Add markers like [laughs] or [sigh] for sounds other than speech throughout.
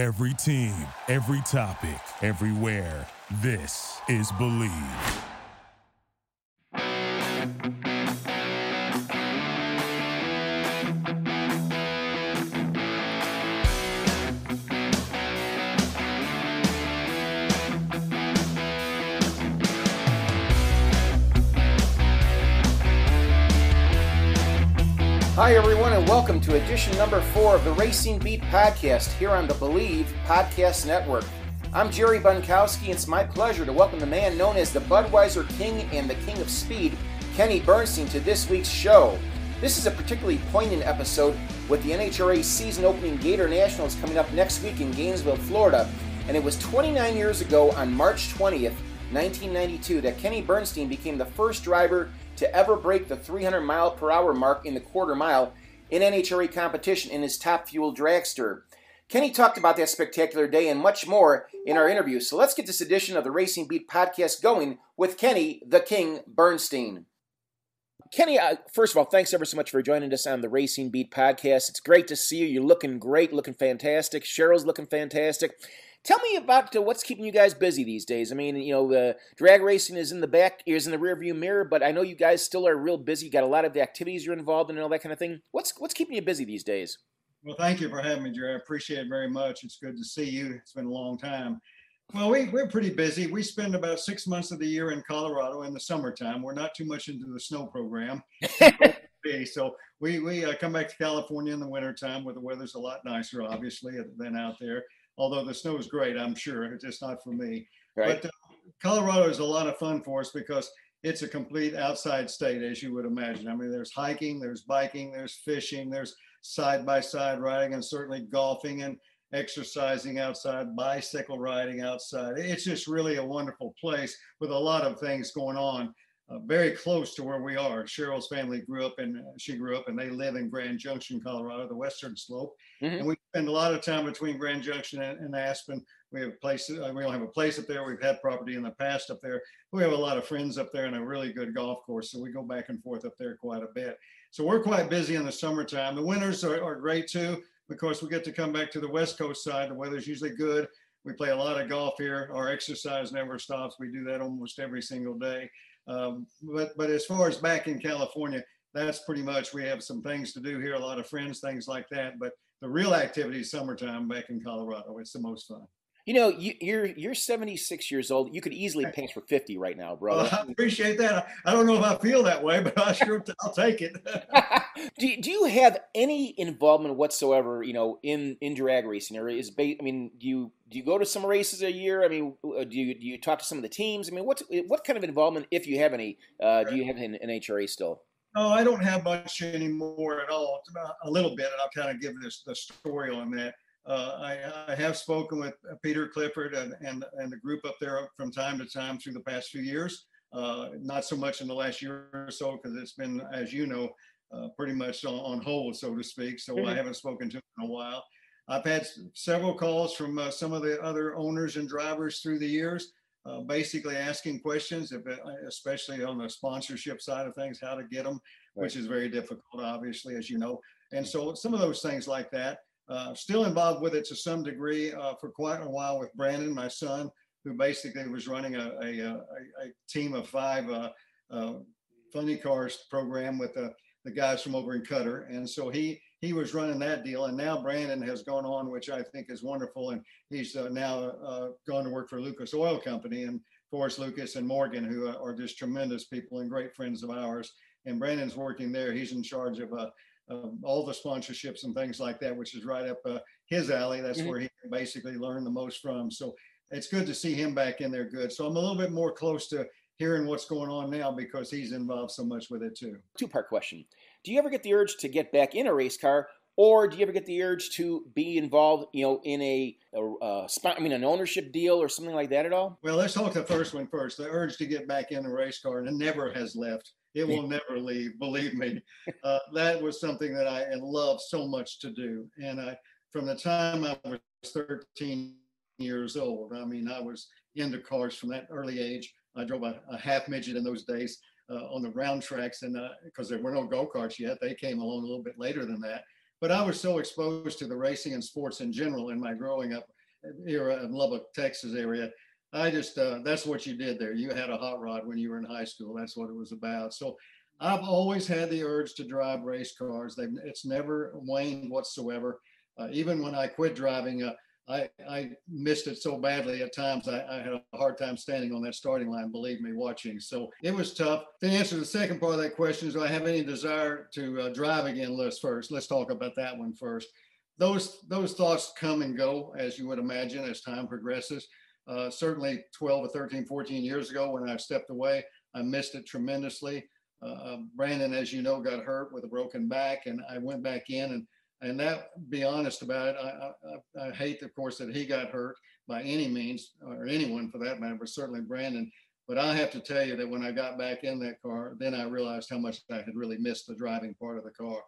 Every team, every topic, everywhere. This is Believe. Hi, everyone, welcome to edition number four of the Racing Beat podcast here on the Believe Podcast Network. I'm Jerry Bunkowski, and it's my pleasure to welcome the man known as the Budweiser King and the King of Speed, Kenny Bernstein, to this week's show. This is a particularly poignant episode with the NHRA season opening Gator Nationals coming up next week in Gainesville, Florida. And it was 29 years ago on March 20th, 1992, that Kenny Bernstein became the first driver to ever break the 300 mile per hour mark in the quarter mile in NHRA competition in his top fuel dragster. Kenny talked about that spectacular day and much more in our interview. So let's get this edition of the Racing Beat podcast going with Kenny the King Bernstein. Kenny, uh, first of all, thanks ever so much for joining us on the Racing Beat podcast. It's great to see you. You're looking great, looking fantastic. Cheryl's looking fantastic. Tell me about uh, what's keeping you guys busy these days. I mean, you know, uh, drag racing is in the back, is in the rearview mirror, but I know you guys still are real busy. You got a lot of the activities you're involved in and all that kind of thing. What's what's keeping you busy these days? Well, thank you for having me, Jerry. I appreciate it very much. It's good to see you. It's been a long time. Well, we, we're pretty busy. We spend about six months of the year in Colorado in the summertime. We're not too much into the snow program. [laughs] so we, we uh, come back to California in the wintertime where the weather's a lot nicer, obviously, than out there although the snow is great, I'm sure. It's [laughs] just not for me. Right. But uh, Colorado is a lot of fun for us because it's a complete outside state, as you would imagine. I mean, there's hiking, there's biking, there's fishing, there's side by side riding, and certainly golfing and exercising outside, bicycle riding outside. It's just really a wonderful place with a lot of things going on uh, very close to where we are. Cheryl's family grew up and she grew up and they live in Grand Junction, Colorado, the western slope. Mm-hmm. And we spend a lot of time between Grand Junction and, and Aspen. We have places, uh, we don't have a place up there. We've had property in the past up there. We have a lot of friends up there and a really good golf course. So we go back and forth up there quite a bit. So we're quite busy in the summertime. The winters are, are great too, because we get to come back to the West Coast side. The weather's usually good. We play a lot of golf here. Our exercise never stops. We do that almost every single day. Um, but but as far as back in California, that's pretty much we have some things to do here, a lot of friends, things like that. But the real activity is summertime back in Colorado. It's the most fun. You know, you, are you're 76 years old. You could easily pass for 50 right now, bro. I appreciate that. I don't know if I feel that way, but I sure I'll take it. [laughs] do, do you have any involvement whatsoever, you know, in in drag racing? Or is I mean, do you do you go to some races a year? I mean, uh, do you do you talk to some of the teams? I mean, what what kind of involvement, if you have any, uh, do you have in NHRA still? No, I don't have much anymore at all. a little bit, and I'll kind of give this the story on that. Uh, I, I, have spoken with Peter Clifford and, and, and the group up there from time to time through the past few years. Uh, not so much in the last year or so because it's been, as you know, uh, pretty much on, on, hold, so to speak. So mm-hmm. I haven't spoken to him in a while. I've had several calls from uh, some of the other owners and drivers through the years, uh, basically asking questions, if, uh, especially on the sponsorship side of things, how to get them, right. which is very difficult, obviously, as you know. And so some of those things like that. Uh, still involved with it to some degree uh, for quite a while with Brandon, my son, who basically was running a, a, a, a team of five uh, uh funny cars program with the, the guys from over in Qatar. And so he he was running that deal. And now Brandon has gone on, which I think is wonderful. And he's uh, now uh, gone to work for Lucas Oil Company and Forrest Lucas and Morgan, who are just tremendous people and great friends of ours. And Brandon's working there. He's in charge of a um, all the sponsorships and things like that, which is right up uh, his alley. That's mm-hmm. where he basically learned the most from. So it's good to see him back in there good. So I'm a little bit more close to hearing what's going on now because he's involved so much with it too. Two part question. Do you ever get the urge to get back in a race car or do you ever get the urge to be involved, you know, in a, a, a spot, I mean, an ownership deal or something like that at all? Well, let's talk the first one first. The urge to get back in a race car and it never has left. It will [laughs] never leave, believe me. Uh, that was something that I loved so much to do. And I, from the time I was 13 years old, I mean, I was into cars from that early age. I drove a, a half midget in those days on the round tracks, and because uh, there were no go karts yet, they came along a little bit later than that. but I was so exposed to the racing and sports in general in my growing up era in Lubbock, Texas area. I just, uh, that's what you did there. You had a hot rod when you were in high school. That's what it was about. So I've always had the urge to drive race cars. They've, it's never waned whatsoever. Uh, even when I quit driving, uh, I, I missed it so badly at times. I, I, had a hard time standing on that starting line, believe me, watching. So it was tough. To answer the second part of that question is, do I have any desire to uh, drive again? Let's first, let's talk about that one first. Those, those thoughts come and go, as you would imagine, as time progresses. Uh, certainly 12 or 13, 14 years ago when I stepped away, I missed it tremendously. Uh, Brandon, as you know, got hurt with a broken back, and I went back in and and that be honest about it I, I, I, hate of course that he got hurt by any means or anyone for that matter but certainly brandon. But i have to tell you that when i got back in that car then i realized how much i had really missed the driving part of the car.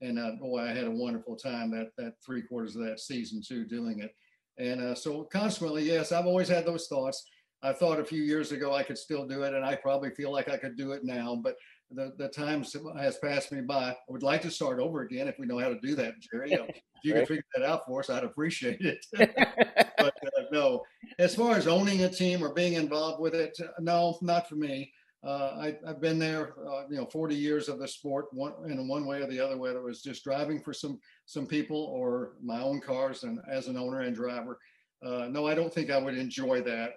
And uh, boy i had a wonderful time that that three quarters of that season too doing it. And uh, so consequently yes i've always had those thoughts. I thought a few years ago i could still do it and i probably feel like i could do it now but the, the time has passed me by. I would like to start over again if we know how to do that, Jerry. if you right. can figure that out for us, I'd appreciate it. [laughs] but uh, no, as far as owning a team or being involved with it, no, not for me. Uh, I, have been there, uh, you know, 40 years of the sport, one in one way or the other, whether it was just driving for some some people or my own cars and as an owner and driver. Uh, no, I don't think I would enjoy that.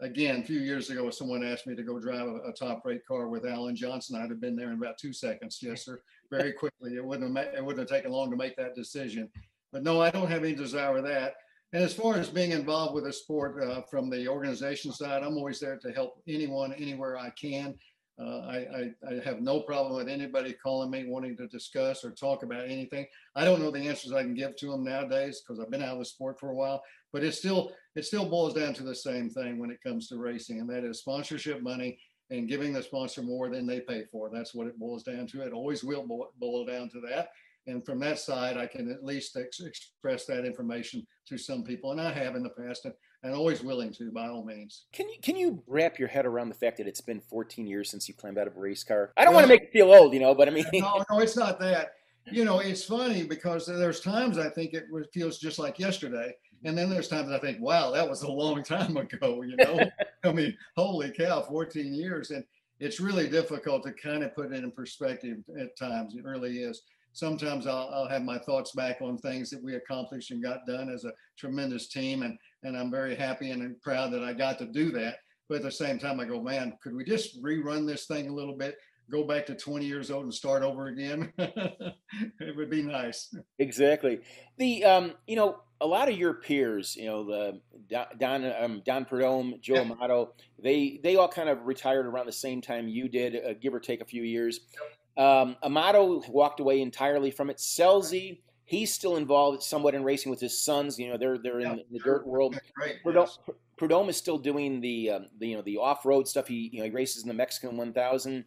Again, a few years ago, someone asked me to go drive a, a top rate car with Alan Johnson. I'd have been there in about two seconds. Yes, sir. Very quickly. It wouldn't have, it wouldn't have taken long to make that decision. But no, I don't have any desire of that. And as far as being involved with a sport uh, from the organization side, I'm always there to help anyone anywhere I can. Uh, I, I, I, have no problem with anybody calling me wanting to discuss or talk about anything. I don't know the answers I can give to them nowadays because I've been out of the sport for a while, but it's still it still boils down to the same thing when it comes to racing, and that is sponsorship money and giving the sponsor more than they pay for. That's what it boils down to. It always will boil down to that. And from that side, I can at least ex- express that information to some people, and I have in the past, and, and always willing to, by all means. Can you can you wrap your head around the fact that it's been 14 years since you climbed out of a race car? I don't well, want to make you feel old, you know, but I mean, no, no, it's not that. You know, it's funny because there's times I think it feels just like yesterday, and then there's times I think, wow, that was a long [laughs] time ago. You know, I mean, holy cow, 14 years, and it's really difficult to kind of put it in perspective at times. It really is sometimes I'll, I'll, have my thoughts back on things that we accomplished and got done as a tremendous team. And, and I'm very happy and proud that I got to do that. But at the same time, I go, man, could we just rerun this thing a little bit? Go back to 20 years old and start over again. [laughs] it would be nice. Exactly. The um, you know, a lot of your peers, you know, the Don um, Don Prudhomme, Joe yeah. Amato, they they all kind of retired around the same time you did, uh, give or take a few years. Um, Amato walked away entirely from it. Scelzi, he's still involved somewhat in racing with his sons. You know, they're they're yeah, in the sure. dirt world. Right. Yes. Prudhomme is still doing the, um, the you know the off road stuff. He you know he races in the Mexican 1000.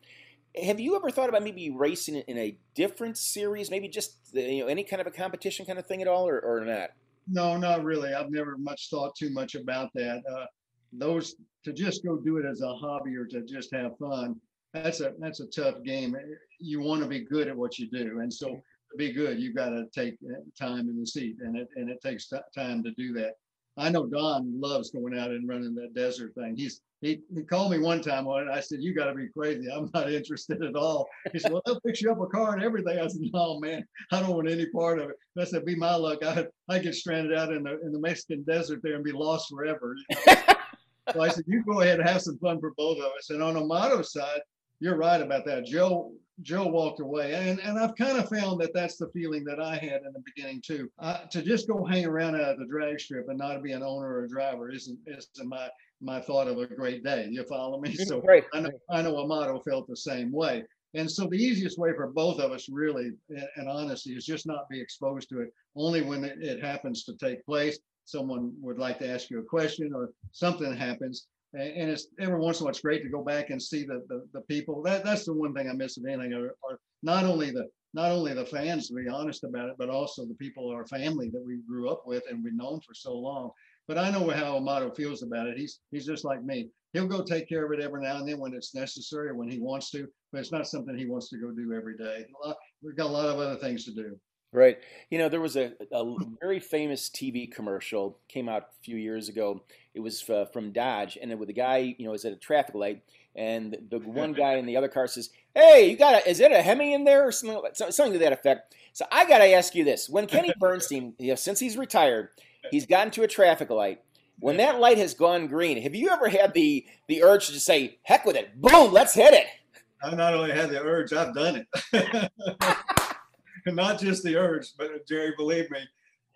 Have you ever thought about maybe racing in a different series? Maybe just you know any kind of a competition kind of thing at all, or, or not? No, not really. I've never much thought too much about that. Uh, those to just go do it as a hobby or to just have fun that's a that's a tough game. You want to be good at what you do, and so to be good, you've got to take time in the seat, and it and it takes time to do that. I know Don loves going out and running that desert thing. He's he, he called me one time on it. I said, "You got to be crazy. I'm not [laughs] interested at all." He said, "Well, they'll fix you up a car and everything." I said, "No, man, I don't want any part of it." I said, "Be my luck. I I get stranded out in the in the Mexican desert there and be lost forever." You [laughs] know? so I said, "You go ahead and have some fun for both of us." And on Amato's side, you're right about that. Joe Joe walked away, and and I've kind of found that that's the feeling that I had in the beginning too. Uh, to just go hang around at the drag strip and not be an owner or a driver isn't isn't my my thought of a great day. You follow me? So right. I know I know Amato felt the same way. And so the easiest way for both of us, really, and honesty, is just not be exposed to it. Only when it happens to take place, someone would like to ask you a question or something happens, and it's every once in a while it's great to go back and see the the, the people. That that's the one thing I miss of anything. Are, are not only the not only the fans to be honest about it, but also the people, our family that we grew up with and we've known for so long. But I know how Amato feels about it. He's he's just like me. He'll go take care of it every now and then when it's necessary or when he wants to, but it's not something he wants to go do every day. We've got a lot of other things to do. Right. You know, there was a, a very famous TV commercial came out a few years ago. It was uh, from Dodge, and it, with the guy, you know, is at a traffic light, and the [laughs] one guy in the other car says, "Hey, you got a? Is it a Hemi in there or something? Something to that effect?" So I got to ask you this: When Kenny [laughs] Bernstein, you know, since he's retired, he's gotten to a traffic light. When that light has gone green, have you ever had the the urge to say, "Heck with it, boom, let's hit it"? I not only had the urge, I've done it. [laughs] [laughs] not just the urge, but Jerry, believe me,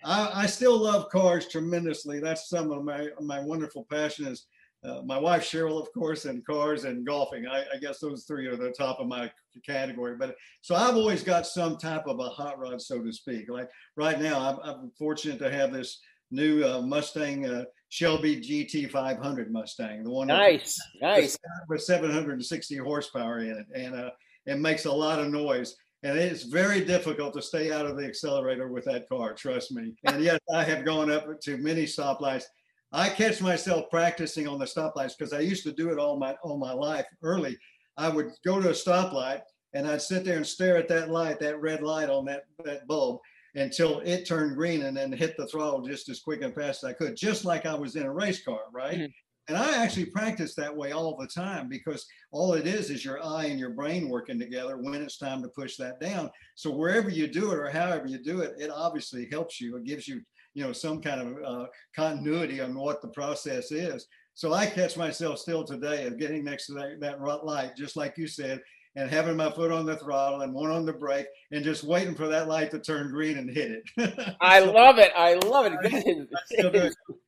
I, I, still love cars tremendously. That's some of my my wonderful passion is uh, my wife Cheryl, of course, and cars and golfing. I, I, guess those three are the top of my category. But so I've always got some type of a hot rod, so to speak. Like right now, I'm, I'm fortunate to have this new uh, Mustang uh, Shelby GT 500 Mustang, the one nice, nice with 760 horsepower in it, and uh, it makes a lot of noise. And it's very difficult to stay out of the accelerator with that car, trust me. And yes, I have gone up to many stoplights. I catch myself practicing on the stoplights because I used to do it all my all my life early. I would go to a stoplight and I'd sit there and stare at that light, that red light on that, that bulb until it turned green and then hit the throttle just as quick and fast as I could, just like I was in a race car, right? Mm-hmm. And I actually practice that way all the time because all it is is your eye and your brain working together when it's time to push that down. So wherever you do it or however you do it, it obviously helps you. It gives you, you know, some kind of uh, continuity on what the process is. So I catch myself still today of getting next to that, that light, just like you said, and having my foot on the throttle and one on the brake and just waiting for that light to turn green and hit it. [laughs] I love it. I love it.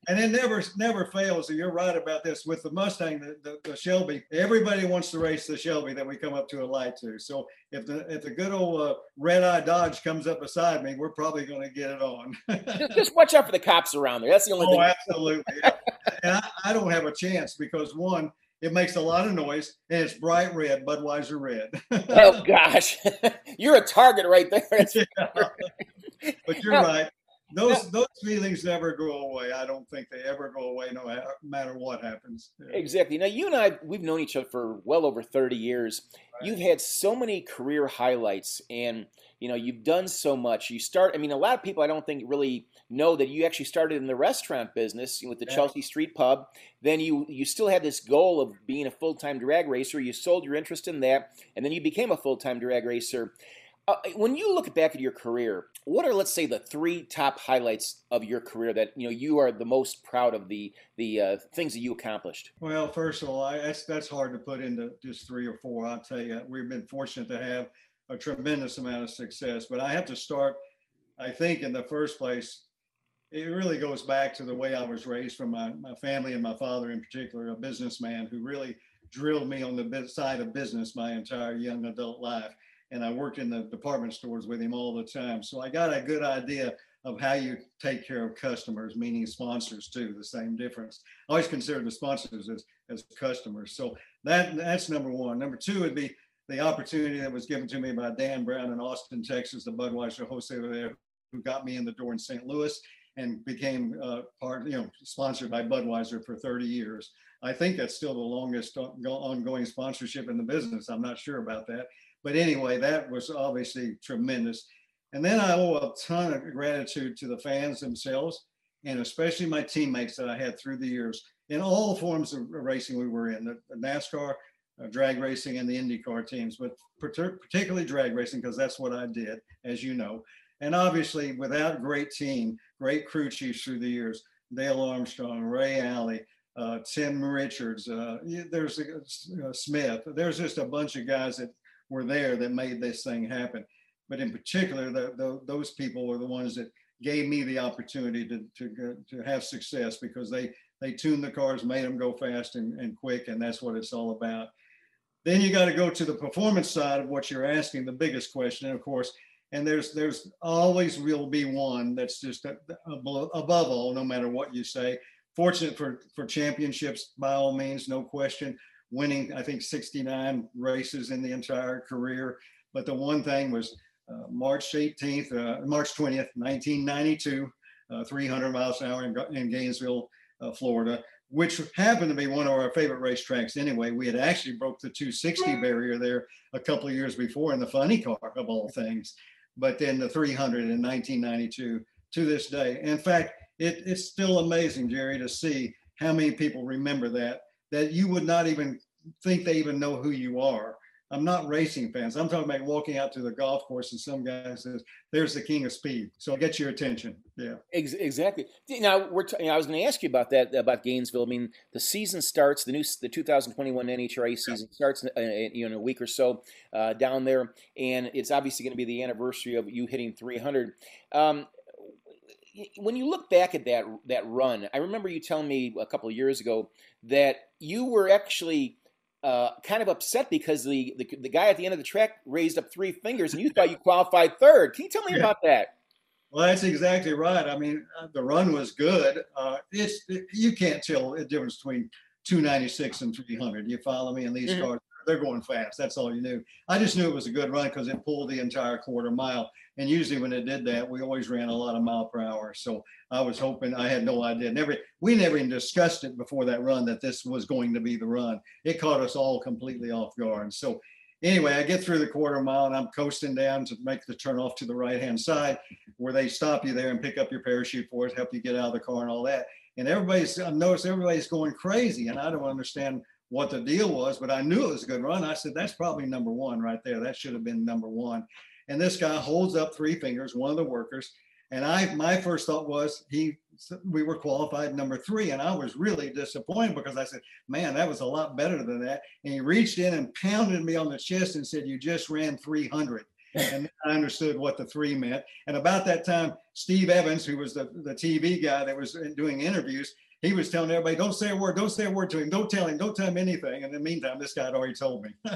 and it never never fails. And you're right about this with the Mustang, the, the, the, Shelby. Everybody wants to race the Shelby that we come up to a light to. So if the if the good old uh, red eye Dodge comes up beside me, we're probably going to get it on. just, just, watch out for the cops around there. That's the only oh, thing. absolutely. Yeah. and I, I don't have a chance because one it makes a lot of noise and it's bright red, Budweiser red. oh [laughs] gosh, [laughs] you're a target right there. yeah. But you're right. Those those feelings never go away. I don't think they ever go away, no matter what happens. Yeah. Exactly. Now you and I, we've known each other for well over thirty years. Right. You've had so many career highlights, and you know you've done so much. You start. I mean, a lot of people I don't think really know that you actually started in the restaurant business with the yeah. Chelsea Street Pub. Then you you still had this goal of being a full time drag racer. You sold your interest in that, and then you became a full time drag racer. Uh, when you look back at your career, what are let's say the three top highlights of your career that you know you are the most proud of the the uh, things that you accomplished? Well, first of all, I, that's that's hard to put into just three or four. I'll tell you, we've been fortunate to have a tremendous amount of success, but I have to start. I think in the first place, it really goes back to the way I was raised from my, my family and my father in particular, a businessman who really drilled me on the side of business my entire young adult life. And I worked in the department stores with him all the time. So I got a good idea of how you take care of customers, meaning sponsors too, the same difference. I always consider the sponsors as, as customers. So that that's number one. Number two would be the opportunity that was given to me by Dan Brown in Austin, Texas, the Budweiser wholesaler there, who got me in the door in St. Louis and became uh, part, you know, sponsored by Budweiser for 30 years. I think that's still the longest ongoing sponsorship in the business. I'm not sure about that. But anyway, that was obviously tremendous. And then I owe a ton of gratitude to the fans themselves and especially my teammates that I had through the years in all forms of racing we were in the, NASCAR, uh, drag racing, and the IndyCar teams, but particularly drag racing because that's what I did, as you know. And obviously, without great team, great crew chiefs through the years, Dale Armstrong, Ray Alley, uh, Tim Richards, uh, there's Smith. There's just a bunch of guys that were there that made this thing happen. But in particular, the, the, those people were the ones that gave me the opportunity to, to, to have success because they, they tuned the cars, made them go fast and, and quick, and that's what it's all about. Then you got to go to the performance side of what you're asking, the biggest question, of course, and there's there's always will be one that's just above all no matter what you say fortunate for for championships by all means no question winning i think 69 races in the entire career but the one thing was uh, march 18th uh, march 20th 1992 uh, 300 miles an hour in, in gainesville uh, florida which happened to be one of our favorite racetracks anyway. We had actually broke the 260 barrier there a couple of years before in the funny car of all things. but then the 300 in 1992 to this day. In fact, it, it's still amazing, Jerry, to see how many people remember that, that you would not even think they even know who you are. I'm not racing fans. I'm talking about walking out to the golf course and some guy says, "There's the king of speed." So get your attention. Yeah, exactly. Now we're. T- you know, I was going to ask you about that about Gainesville. I mean, the season starts. The new the 2021 NHRA season starts in, in, in a week or so uh, down there, and it's obviously going to be the anniversary of you hitting 300. Um, when you look back at that that run, I remember you telling me a couple of years ago that you were actually uh, kind of upset because the, the, the guy at the end of the track raised up three fingers, and you thought you qualified third. Can you tell me yeah. about that? Well, that's exactly right. I mean, uh, the run was good. Uh, it's it, you can't tell the difference between 296 and 300. You follow me? in these mm-hmm. cars they're going fast. That's all you knew. I just knew it was a good run because it pulled the entire quarter mile. And usually when it did that, we always ran a lot of mile per hour. So I was hoping I had no idea. Never we never even discussed it before that run that this was going to be the run. It caught us all completely off guard. So anyway, I get through the quarter mile and I'm coasting down to make the turn off to the right hand side where they stop you there and pick up your parachute for it, help you get out of the car and all that. And everybody's I noticed everybody's going crazy and I don't understand what the deal was, but I knew it was a good run. I said, that's probably number one right there. That should have been number one. And this guy holds up three fingers, one of the workers. And I, my first thought was he, we were qualified number three. And I was really disappointed because I said, man, that was a lot better than that. And he reached in and pounded me on the chest and said, you just ran 300. And I understood what the three meant. And about that time, Steve Evans, who was the, the TV guy that was doing interviews, he was telling everybody, don't say a word, don't say a word to him, don't tell him, don't tell him anything. And in the meantime, this guy had already told me. [laughs]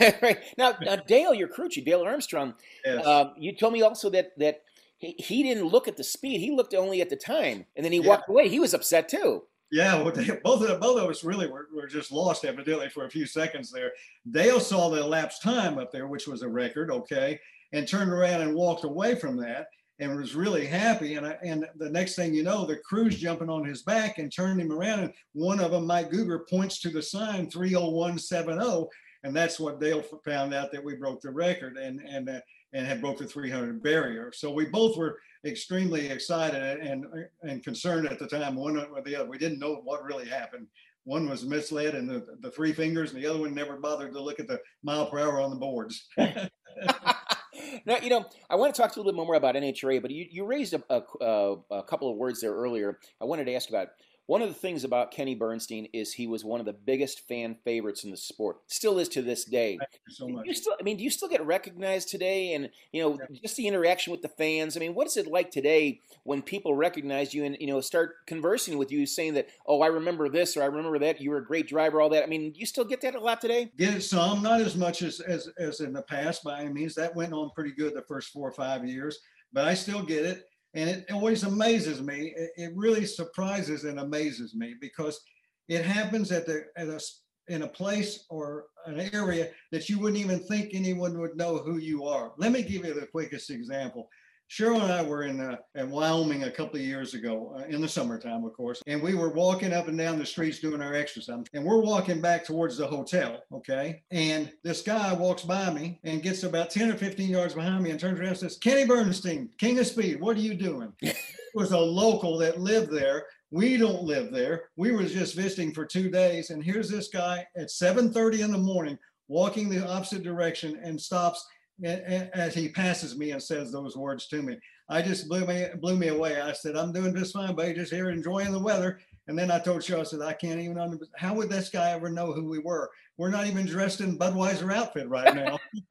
[laughs] right. Now, now, Dale, your crew chief, Dale Armstrong, yes. uh, you told me also that that he, he didn't look at the speed, he looked only at the time, and then he yeah. walked away. He was upset too. Yeah, well, they, both of both of us really were, were just lost evidently for a few seconds there. Dale saw the elapsed time up there, which was a record, okay, and turned around and walked away from that and was really happy. And I, and the next thing you know, the crew's jumping on his back and turning him around. And one of them, Mike Guger, points to the sign 30170. And that's what Dale found out that we broke the record and and uh, and had broke the 300 barrier. So we both were extremely excited and and concerned at the time, one or the other. We didn't know what really happened. One was misled and the, the three fingers, and the other one never bothered to look at the mile per hour on the boards. [laughs] now, you know, I want to talk a little bit more about NHRA, but you, you raised a, a, a couple of words there earlier. I wanted to ask about one of the things about Kenny Bernstein is he was one of the biggest fan favorites in the sport. Still is to this day. Thank you so much. You still, I mean, do you still get recognized today? And you know, yeah. just the interaction with the fans. I mean, what is it like today when people recognize you and you know start conversing with you, saying that, "Oh, I remember this" or "I remember that." You were a great driver. All that. I mean, you still get that a lot today? Get some, not as much as as as in the past by any means. That went on pretty good the first four or five years, but I still get it and it always amazes me. It, really surprises and amazes me because it happens at the at a in a place or an area that you wouldn't even think anyone would know who you are. Let me give you the quickest example. Cheryl and I were in, uh, in Wyoming a couple of years ago uh, in the summertime, of course, and we were walking up and down the streets doing our exercise. And we're walking back towards the hotel, okay? And this guy walks by me and gets about 10 or 15 yards behind me and turns around and says, Kenny Bernstein, King of Speed, what are you doing? [laughs] it was a local that lived there. We don't live there. We were just visiting for two days. And here's this guy at 7:30 in the morning walking the opposite direction and stops as he passes me and says those words to me. I just blew me blew me away. I said, "I'm doing just fine, buddy. Just here enjoying the weather." And then I told Cheryl, I said, "I can't even understand. How would this guy ever know who we were? We're not even dressed in Budweiser outfit right now."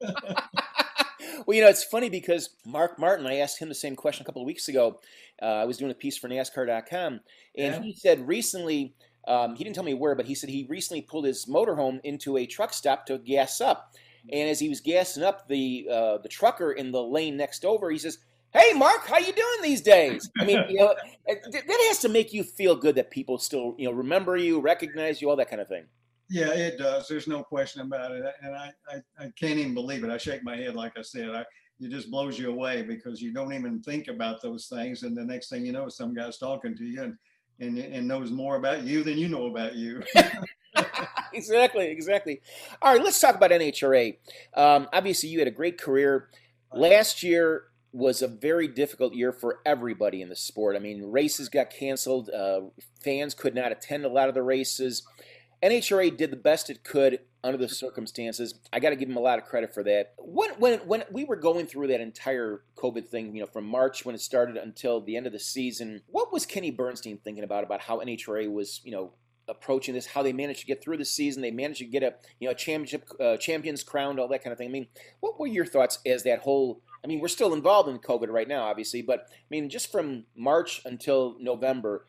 [laughs] [laughs] well, you know, it's funny because Mark Martin. I asked him the same question a couple of weeks ago. Uh, I was doing a piece for NASCAR.com, and yeah. he said recently. Um, he didn't tell me where, but he said he recently pulled his motorhome into a truck stop to gas up and as he was gassing up the uh, the trucker in the lane next over, he says, "Hey, Mark, how you doing these days?" I mean, you know, [laughs] that has to make you feel good that people still you know remember you, recognize you, all that kind of thing. Yeah, it does. There's no question about it, and I I, I can't even believe it. I shake my head, like I said. I, it just blows you away because you don't even think about those things, and the next thing you know, some guy's talking to you and and, and knows more about you than you know about you. [laughs] [laughs] exactly, exactly. All right, let's talk about NHRA. Um, obviously, you had a great career. Last year was a very difficult year for everybody in the sport. I mean, races got canceled. Uh, fans could not attend a lot of the races. NHRA did the best it could under the circumstances. I got to give them a lot of credit for that. When, when when we were going through that entire COVID thing, you know, from March when it started until the end of the season, what was Kenny Bernstein thinking about about how NHRA was, you know, approaching this? How they managed to get through the season? They managed to get a you know a championship uh, champions crowned, all that kind of thing. I mean, what were your thoughts as that whole? I mean, we're still involved in COVID right now, obviously, but I mean, just from March until November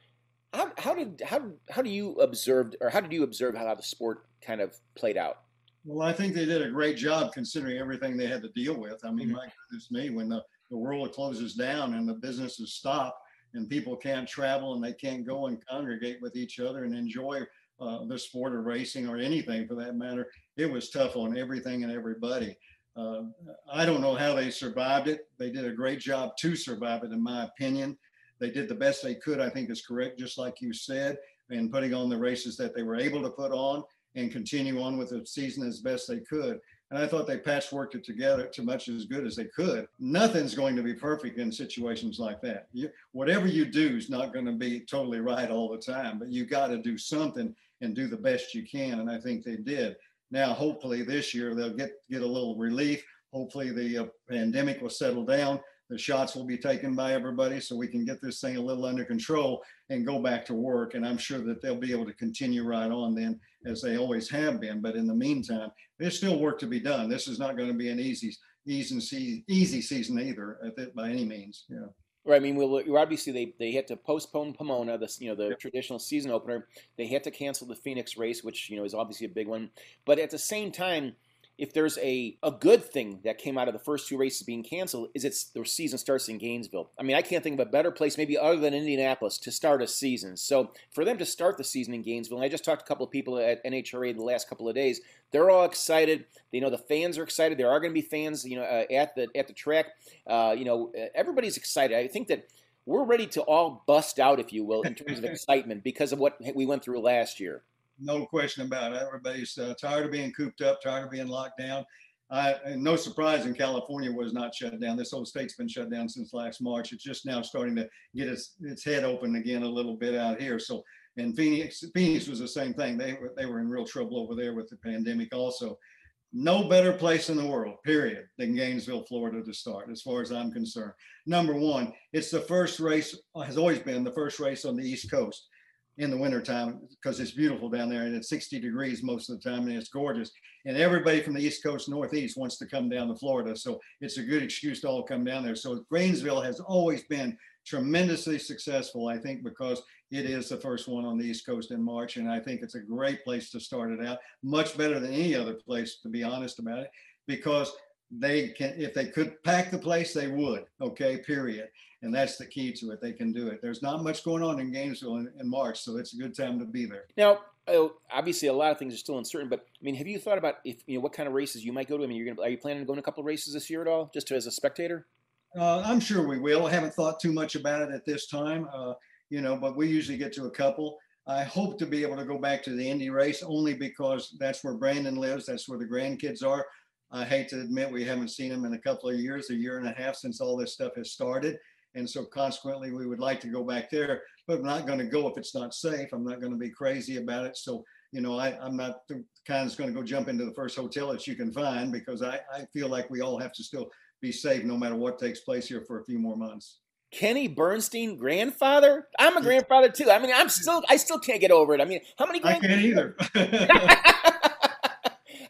how, how did how how do you observe or how did you observe how the sport kind of played out? Well, I think they did a great job considering everything they had to deal with. I mean, mm-hmm. my goodness me, when the, the world closes down and the businesses stop and people can't travel and they can't go and congregate with each other and enjoy uh, the sport of racing or anything for that matter, it was tough on everything and everybody. Uh, I don't know how they survived it. They did a great job to survive it, in my opinion. They did the best they could, I think is correct, just like you said, in putting on the races that they were able to put on and continue on with the season as best they could. And I thought they patchworked it together to much as good as they could. Nothing's going to be perfect in situations like that. You, whatever you do is not going to be totally right all the time, but you got to do something and do the best you can. And I think they did. Now, hopefully this year they'll get, get a little relief. Hopefully the uh, pandemic will settle down the shots will be taken by everybody so we can get this thing a little under control and go back to work. And I'm sure that they'll be able to continue right on then as they always have been. But in the meantime, there's still work to be done. This is not going to be an easy, easy, easy season either by any means. Yeah. Right. I mean, we'll, obviously they, they had to postpone Pomona, the you know the yep. traditional season opener. They had to cancel the Phoenix race, which you know is obviously a big one. But at the same time, if there's a, a good thing that came out of the first two races being canceled, is it's the season starts in Gainesville. I mean, I can't think of a better place, maybe other than Indianapolis, to start a season. So for them to start the season in Gainesville, and I just talked to a couple of people at NHRA the last couple of days, they're all excited. They know the fans are excited. There are going to be fans, you know, uh, at the at the track. Uh, you know, everybody's excited. I think that we're ready to all bust out, if you will, in terms of [laughs] excitement because of what we went through last year no question about it. Everybody's uh, tired of being cooped up, tired of being locked down. I, no surprise in California was not shut down. This whole state's been shut down since last March. It's just now starting to get its its head open again a little bit out here. So, and Phoenix, Phoenix was the same thing. They were they were in real trouble over there with the pandemic. Also, no better place in the world, period, than Gainesville, Florida to start, as far as I'm concerned. Number one, it's the first race has always been the first race on the East Coast in the wintertime because it's beautiful down there and it's 60 degrees most of the time and it's gorgeous. And everybody from the East Coast, Northeast wants to come down to Florida. So it's a good excuse to all come down there. So Gainesville has always been tremendously successful, I think, because it is the first one on the East Coast in March. And I think it's a great place to start it out, much better than any other place, to be honest about it, because they can, if they could pack the place, they would. Okay, period and that's the key to it. They can do it. There's not much going on in Gainesville in, in March, so it's a good time to be there. Now, uh, obviously, a lot of things are still uncertain, but I mean, have you thought about if you know what kind of races you might go to? I mean, you're gonna are you planning on going to a couple of races this year at all, just to, as a spectator? Uh, I'm sure we will. I haven't thought too much about it at this time, uh, you know, but we usually get to a couple. I hope to be able to go back to the Indy race only because that's where Brandon lives. That's where the grandkids are. I hate to admit we haven't seen him in a couple of years, a year and a half since all this stuff has started. And so consequently, we would like to go back there, but I'm not going to go if it's not safe. I'm not going to be crazy about it. So, you know, I, I'm not the kind that's going to go jump into the first hotel that you can find because I, I feel like we all have to still be safe no matter what takes place here for a few more months. Kenny Bernstein, grandfather. I'm a grandfather too. I mean, I'm still, I still can't get over it. I mean, how many? Grandkids? I can't either. [laughs] [laughs]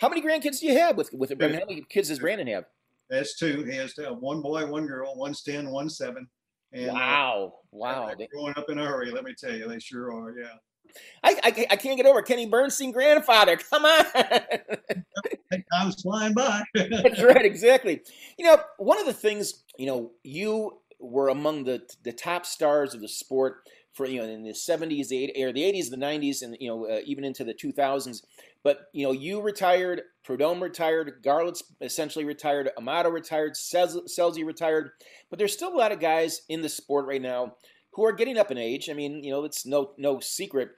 how many grandkids do you have with with? Mean, how many kids does Brandon have? That's two. He has have one boy, one girl. One's ten, one's seven. And, uh, wow! Uh, wow! growing up in a hurry, let me tell you, they sure are. Yeah. I, I, I can't get over Kenny Bernstein grandfather. Come on. Time's flying by. [laughs] That's right, exactly. You know, one of the things, you know, you were among the the top stars of the sport for you know in the 70s, the or the 80s, the 90s, and you know uh, even into the 2000s. But you know, you retired, Prudhomme retired, Garlits essentially retired, Amato retired, Scelzi retired. But there's still a lot of guys in the sport right now who are getting up in age. I mean, you know, it's no no secret.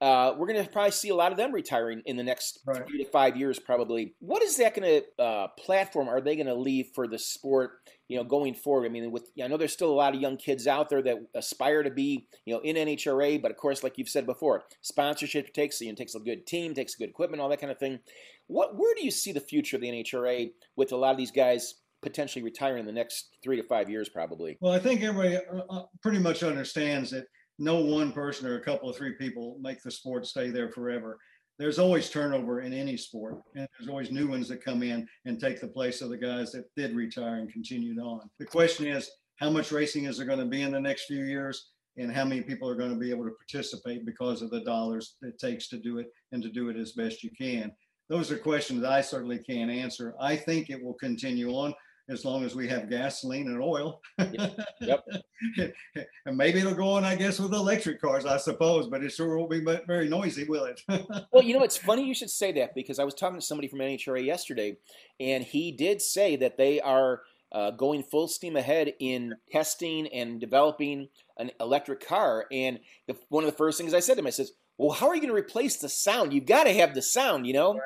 Uh, we're going to probably see a lot of them retiring in the next right. three to five years, probably. What is that going to uh, platform are they going to leave for the sport? You know, going forward. I mean, with I know there's still a lot of young kids out there that aspire to be, you know, in NHRA, but of course, like you've said before, sponsorship takes you know, takes a good team, takes good equipment, all that kind of thing. What where do you see the future of the NHRA with a lot of these guys potentially retiring in the next three to five years, probably? Well, I think everybody uh, uh, pretty much understands that no one person or a couple of three people make the sport stay there forever. There's always turnover in any sport, and there's always new ones that come in and take the place of the guys that did retire and continued on. The question is, how much racing is there going to be in the next few years, and how many people are going to be able to participate because of the dollars it takes to do it and to do it as best you can? Those are questions I certainly can't answer. I think it will continue on as long as we have gasoline and oil. Yep. [laughs] and maybe it'll go on, I guess, with electric cars, I suppose, but it sure won't be very noisy, will it? [laughs] well, you know, it's funny you should say that because I was talking to somebody from NHRA yesterday, and he did say that they are uh, going full steam ahead in testing and developing an electric car. And the, one of the first things I said to him, I says, well, how are you going to replace the sound? You've got to have the sound, you know?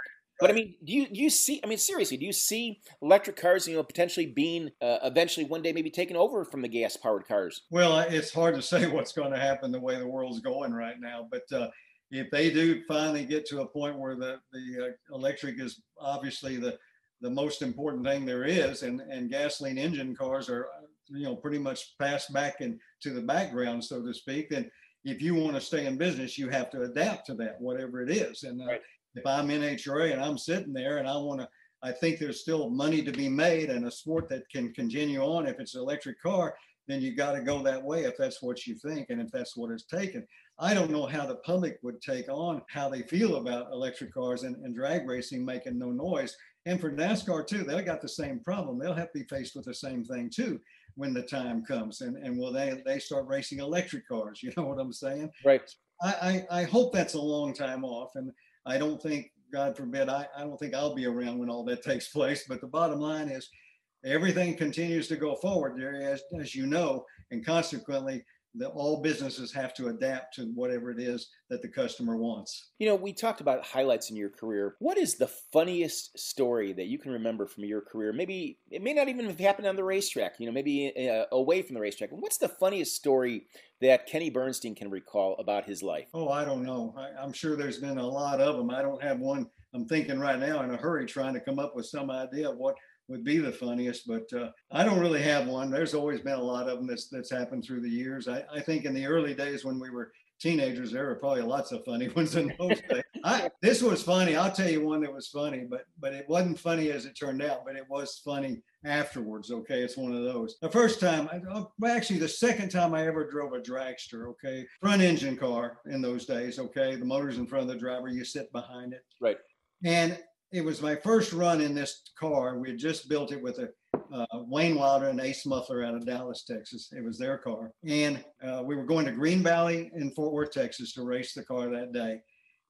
But I mean, do you do you see? I mean, seriously, do you see electric cars, you know, potentially being uh, eventually one day maybe taken over from the gas powered cars? Well, it's hard to [laughs] say what's going to happen the way the world's going right now. But uh, if they do finally get to a point where the the uh, electric is obviously the the most important thing there is, and and gasoline engine cars are you know pretty much passed back into the background, so to speak, then if you want to stay in business, you have to adapt to that, whatever it is. And uh, right if I'm NHRA and I'm sitting there and I want to, I think there's still money to be made and a sport that can continue on. If it's an electric car, then you got to go that way if that's what you think and if that's what it's taken. I don't know how the public would take on how they feel about electric cars and, and drag racing making no noise. And for NASCAR too, they've got the same problem. They'll have to be faced with the same thing too when the time comes. And and will they they start racing electric cars? [laughs] You know what I'm saying? Right. I, I, I hope that's a long time off. And I don't think, God forbid, I, I don't think I'll be around when all that takes place. But the bottom line is everything continues to go forward, as, as you know, and consequently, that all businesses have to adapt to whatever it is that the customer wants. You know, we talked about highlights in your career. What is the funniest story that you can remember from your career? Maybe it may not even have happened on the racetrack, you know, maybe uh, away from the racetrack. What's the funniest story that Kenny Bernstein can recall about his life? Oh, I don't know. I, I'm sure there's been a lot of them. I don't have one I'm thinking right now in a hurry trying to come up with some idea of what would be the funniest, but uh, I don't really have one. There's always been a lot of them that's that's happened through the years. I, I think in the early days when we were teenagers, there were probably lots of funny [laughs] ones in those days. I, this was funny. I'll tell you one that was funny, but but it wasn't funny as it turned out. But it was funny afterwards. Okay, it's one of those. The first time, uh, actually, the second time I ever drove a dragster. Okay, front engine car in those days. Okay, the motor's in front of the driver. You sit behind it. Right. And it was my first run in this car. We had just built it with a uh, Wayne Wilder and Ace Muffler out of Dallas, Texas. It was their car. And uh, we were going to Green Valley in Fort Worth, Texas to race the car that day.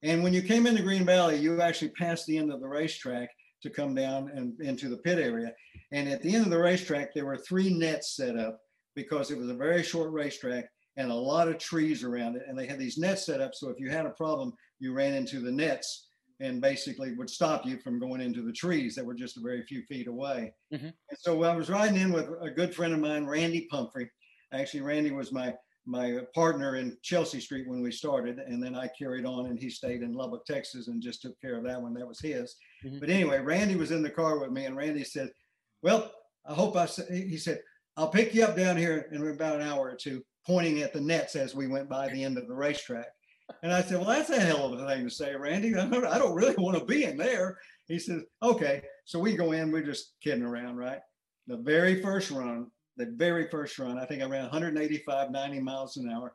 And when you came into Green Valley, you actually passed the end of the racetrack to come down and into the pit area. And at the end of the racetrack, there were three nets set up because it was a very short racetrack and a lot of trees around it. And they had these nets set up. So if you had a problem, you ran into the nets and basically would stop you from going into the trees that were just a very few feet away. Mm-hmm. And so I was riding in with a good friend of mine, Randy Pumphrey. Actually, Randy was my my partner in Chelsea Street when we started, and then I carried on, and he stayed in Lubbock, Texas, and just took care of that one. That was his. Mm-hmm. But anyway, Randy was in the car with me, and Randy said, "Well, I hope I." He said, "I'll pick you up down here in about an hour or two, pointing at the nets as we went by the end of the racetrack." And I said, Well, that's a hell of a thing to say, Randy. [laughs] I don't, really want to be in there. He says, Okay. So we go in, we're just kidding around, right? The very first run, the very first run, I think I ran 185, 90 miles an hour.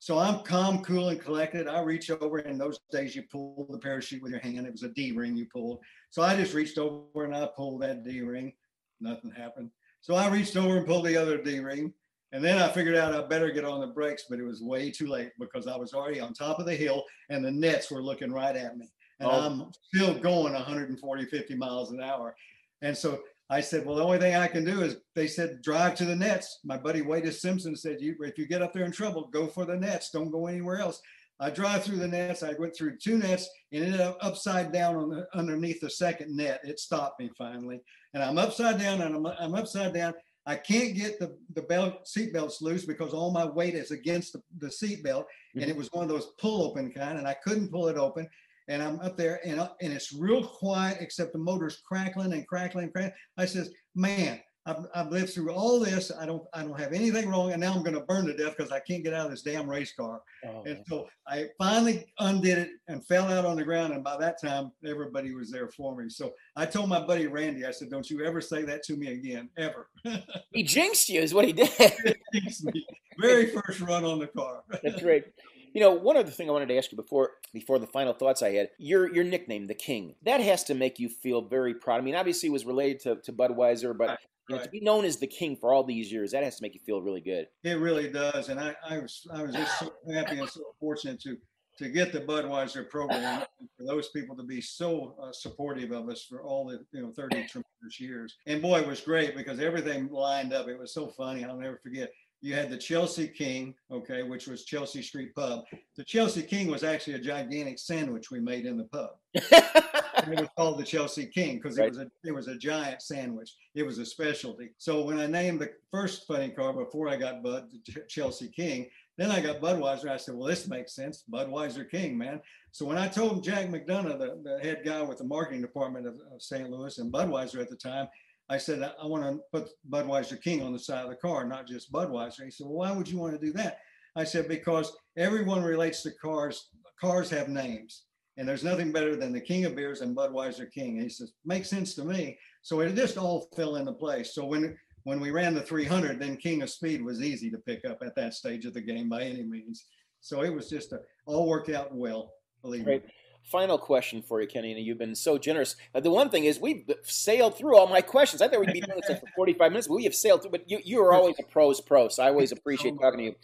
So I'm calm, cool, and collected. I reach over. In those days, you pull the parachute with your hand. It was a D ring you pulled. So I just reached over and I pulled that D ring. Nothing happened. So I reached over and pulled the other D ring. And then I figured out I better get on the brakes, but it was way too late because I was already on top of the hill and the nets were looking right at me. And oh. I'm still going 140, 50 miles an hour. And so I said, well, the only thing I can do is they said, drive to the nets. My buddy Wade Simpson said, you, if you get up there in trouble, go for the nets. Don't go anywhere else. I drive through the nets. I went through two nets and ended up upside down on the, underneath the second net. It stopped me finally, and I'm upside down and I'm, I'm upside down. I can't get the, the belt seat belts loose because all my weight is against the, the seat belt. And mm-hmm. it was one of those pull open kind, and I couldn't pull it open. And I'm up there and, and it's real quiet except the motor's crackling and crackling and crackling. I says, man, I've, I've lived through all this. I don't I don't have anything wrong, and now I'm going to burn to death because I can't get out of this damn race car. Oh, and so I finally undid it and fell out on the ground. And by that time, everybody was there for me. So I told my buddy Randy, I said, "Don't you ever say that to me again, ever." [laughs] he jinxed you, is what he did. [laughs] jinxed me. Very first run on the car. [laughs] That's great. You know, one other thing I wanted to ask you before before the final thoughts I had, your your nickname, the King, that has to make you feel very proud. I mean, obviously it was related to, to Budweiser, but you know, to be known as the king for all these years, that has to make you feel really good. It really does, and I, I was I was just so happy and so fortunate to to get the Budweiser program for those people to be so uh, supportive of us for all the you know 30 tremendous years. And boy, it was great because everything lined up. It was so funny. I'll never forget. You had the Chelsea King, okay, which was Chelsea Street Pub. The Chelsea King was actually a gigantic sandwich we made in the pub. [laughs] it was called the Chelsea King because right. it was a it was a giant sandwich. It was a specialty. So when I named the first funny car before I got Bud the Chelsea King, then I got Budweiser. I said, well, this makes sense. Budweiser King, man. So when I told Jack McDonough, the, the head guy with the marketing department of, of St. Louis and Budweiser at the time, I said, I want to put Budweiser King on the side of the car, not just Budweiser. He said, Well, why would you want to do that? I said, Because everyone relates to cars. Cars have names, and there's nothing better than the King of Beers and Budweiser King. And he says, Makes sense to me. So it just all fell into place. So when when we ran the 300, then King of Speed was easy to pick up at that stage of the game by any means. So it was just a, all worked out well, believe Great. me final question for you, Kenny. And you've been so generous. Uh, the one thing is, we've sailed through all my questions. I thought we'd be doing this for 45 minutes, but we have sailed through. But you, you are always a pro's pro, so I always [laughs] appreciate talking to you.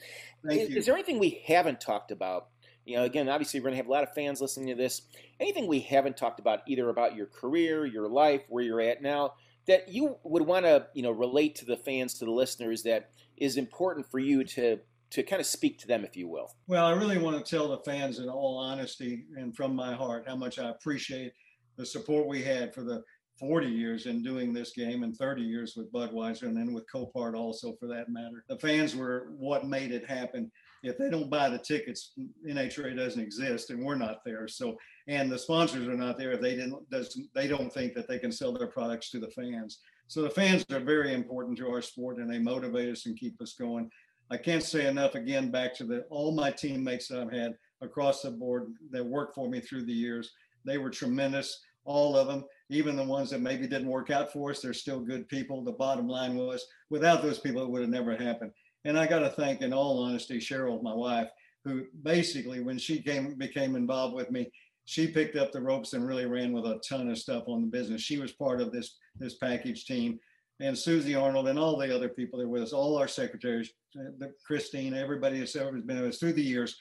Is, you. is there anything we haven't talked about? You know, again, obviously, we're going to have a lot of fans listening to this. Anything we haven't talked about, either about your career, your life, where you're at now, that you would want to, you know, relate to the fans, to the listeners, that is important for you to to kind of speak to them, if you will. Well, I really want to tell the fans, in all honesty and from my heart, how much I appreciate the support we had for the 40 years in doing this game and 30 years with Budweiser and then with Copart also for that matter. The fans were what made it happen. If they don't buy the tickets, NHRA doesn't exist and we're not there. So and the sponsors are not there if they didn't doesn't they don't think that they can sell their products to the fans. So the fans are very important to our sport and they motivate us and keep us going. I can't say enough again back to the all my teammates that I've had across the board that worked for me through the years. They were tremendous, all of them, even the ones that maybe didn't work out for us. They're still good people. The bottom line was without those people, it would have never happened. And I got to thank, in all honesty, Cheryl, my wife, who basically, when she came became involved with me, she picked up the ropes and really ran with a ton of stuff on the business. She was part of this this package team and Susie Arnold and all the other people that were with us, all our secretaries, uh, Christine, everybody that's ever been with us through the years.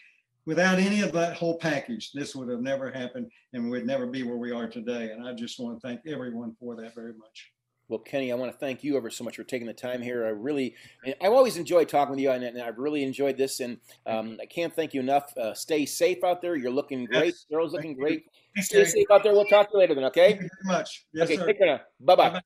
Without any of that whole package, this would have never happened and we'd never be where we are today. And I just want to thank everyone for that very much. Well, Kenny, I want to thank you ever so much for taking the time here. I really, I always enjoy talking with you, and, I've really enjoyed this. And um, I can't thank you enough. Uh, stay safe out there. You're looking great. Yes. Girl's looking great. Stay safe out there. We'll talk to you later then, okay? Thank you very much. Yes, okay, sir. take care now. Bye-bye.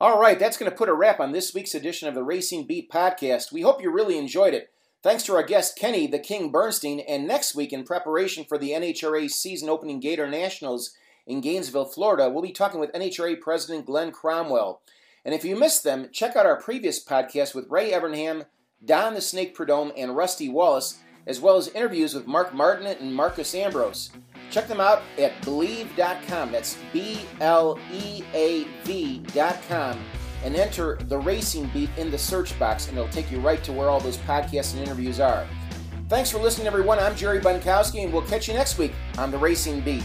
All right, that's going to put a wrap on this week's edition of the Racing Beat podcast. We hope you really enjoyed it. Thanks to our guest Kenny the King Bernstein, and next week in preparation for the NHRA season opening Gatornationals in Gainesville, Florida, we'll be talking with NHRA President Glen Cromwell. And if you missed them, check out our previous podcast with Ray Evernham, Don the Snake Prudhomme, and Rusty Wallace, as well as interviews with Mark Martin and Marcos Ambrose. Check them out at bleav.com. That's B L E A V.com. And enter the Racing Beat in the search box, and it'll take you right to where all those podcasts and interviews are. Thanks for listening, everyone. I'm Jerry Bonkowski, and we'll catch you next week on the Racing Beat.